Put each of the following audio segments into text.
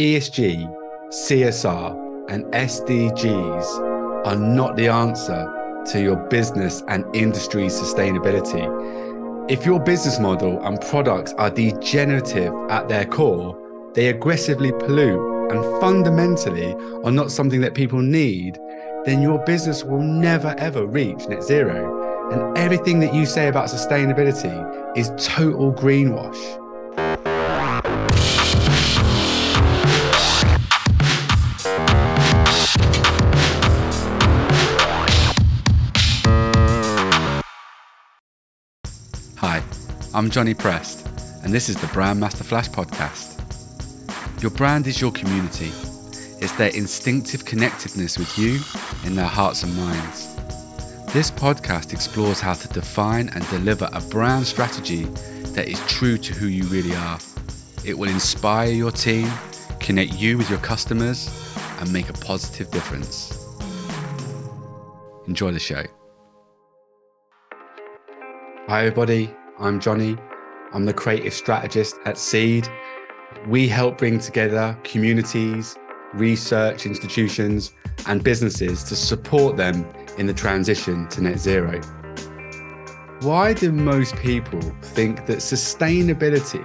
ESG, CSR, and SDGs are not the answer to your business and industry sustainability. If your business model and products are degenerative at their core, they aggressively pollute and fundamentally are not something that people need, then your business will never ever reach net zero. And everything that you say about sustainability is total greenwash. Hi, I'm Johnny Prest, and this is the Brand Master Flash podcast. Your brand is your community. It's their instinctive connectedness with you in their hearts and minds. This podcast explores how to define and deliver a brand strategy that is true to who you really are. It will inspire your team, connect you with your customers, and make a positive difference. Enjoy the show. Hi, everybody. I'm Johnny. I'm the creative strategist at Seed. We help bring together communities, research institutions, and businesses to support them in the transition to net zero. Why do most people think that sustainability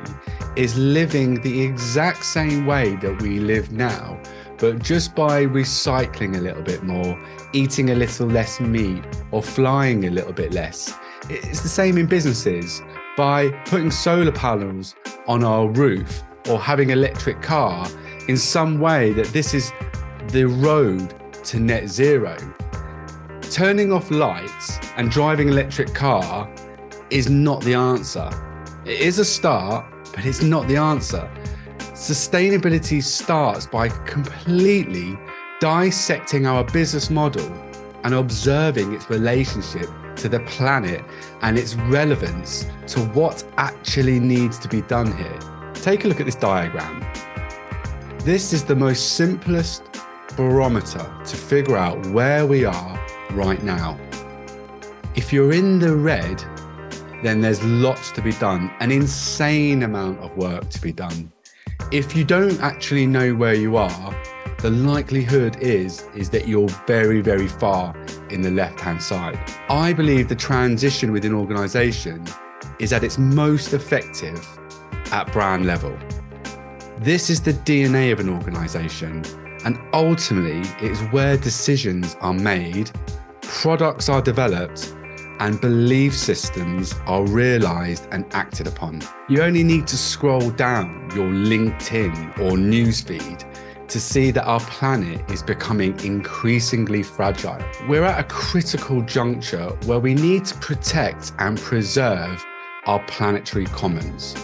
is living the exact same way that we live now, but just by recycling a little bit more, eating a little less meat, or flying a little bit less? It's the same in businesses. By putting solar panels on our roof or having electric car, in some way that this is the road to net zero. Turning off lights and driving electric car is not the answer. It is a start, but it's not the answer. Sustainability starts by completely dissecting our business model and observing its relationship to the planet and its relevance to what actually needs to be done here. Take a look at this diagram. This is the most simplest barometer to figure out where we are right now. If you're in the red, then there's lots to be done, an insane amount of work to be done. If you don't actually know where you are, the likelihood is is that you're very very far in the left hand side. I believe the transition within organization is at its most effective at brand level. This is the DNA of an organization and ultimately it is where decisions are made, products are developed and belief systems are realized and acted upon. You only need to scroll down your LinkedIn or newsfeed to see that our planet is becoming increasingly fragile. We're at a critical juncture where we need to protect and preserve our planetary commons.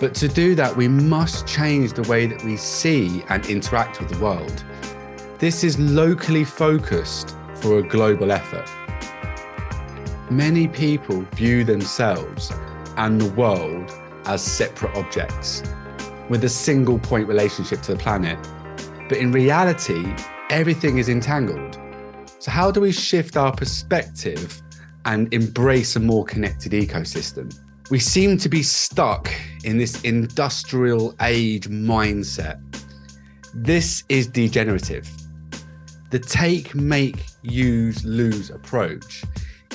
But to do that, we must change the way that we see and interact with the world. This is locally focused for a global effort. Many people view themselves and the world as separate objects with a single point relationship to the planet. But in reality, everything is entangled. So, how do we shift our perspective and embrace a more connected ecosystem? We seem to be stuck in this industrial age mindset. This is degenerative. The take, make, use, lose approach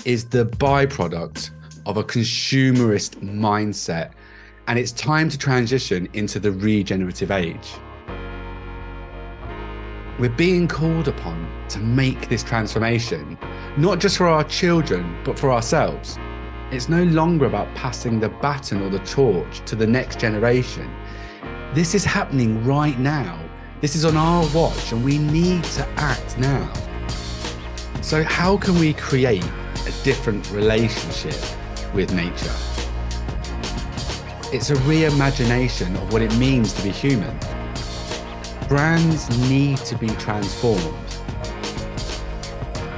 is the byproduct of a consumerist mindset, and it's time to transition into the regenerative age. We're being called upon to make this transformation, not just for our children, but for ourselves. It's no longer about passing the baton or the torch to the next generation. This is happening right now. This is on our watch, and we need to act now. So, how can we create a different relationship with nature? It's a reimagination of what it means to be human brands need to be transformed.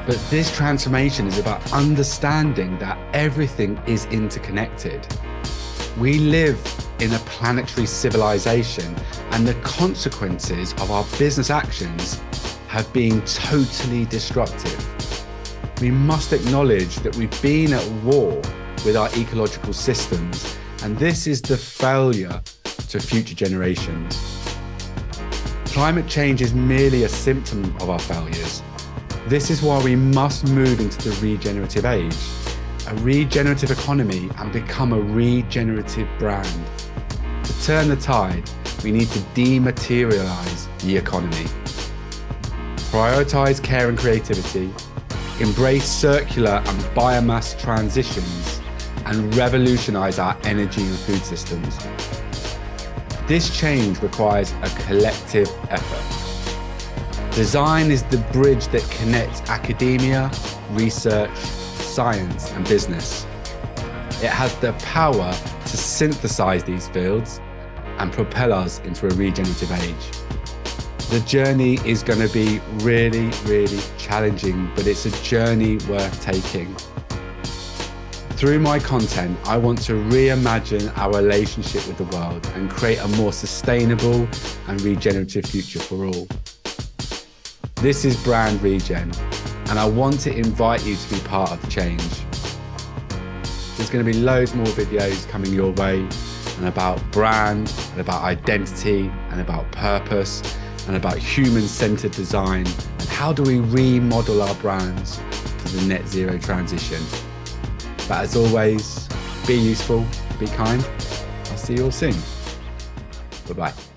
But this transformation is about understanding that everything is interconnected. We live in a planetary civilization, and the consequences of our business actions have been totally destructive. We must acknowledge that we've been at war with our ecological systems, and this is the failure to future generations. Climate change is merely a symptom of our failures. This is why we must move into the regenerative age, a regenerative economy, and become a regenerative brand. To turn the tide, we need to dematerialize the economy. Prioritize care and creativity, embrace circular and biomass transitions, and revolutionize our energy and food systems. This change requires a collective effort. Design is the bridge that connects academia, research, science, and business. It has the power to synthesize these fields and propel us into a regenerative age. The journey is going to be really, really challenging, but it's a journey worth taking. Through my content, I want to reimagine our relationship with the world and create a more sustainable and regenerative future for all. This is Brand Regen, and I want to invite you to be part of the change. There's going to be loads more videos coming your way and about brand and about identity and about purpose and about human centered design and how do we remodel our brands for the net zero transition. But as always, be useful, be kind. I'll see you all soon. Bye bye.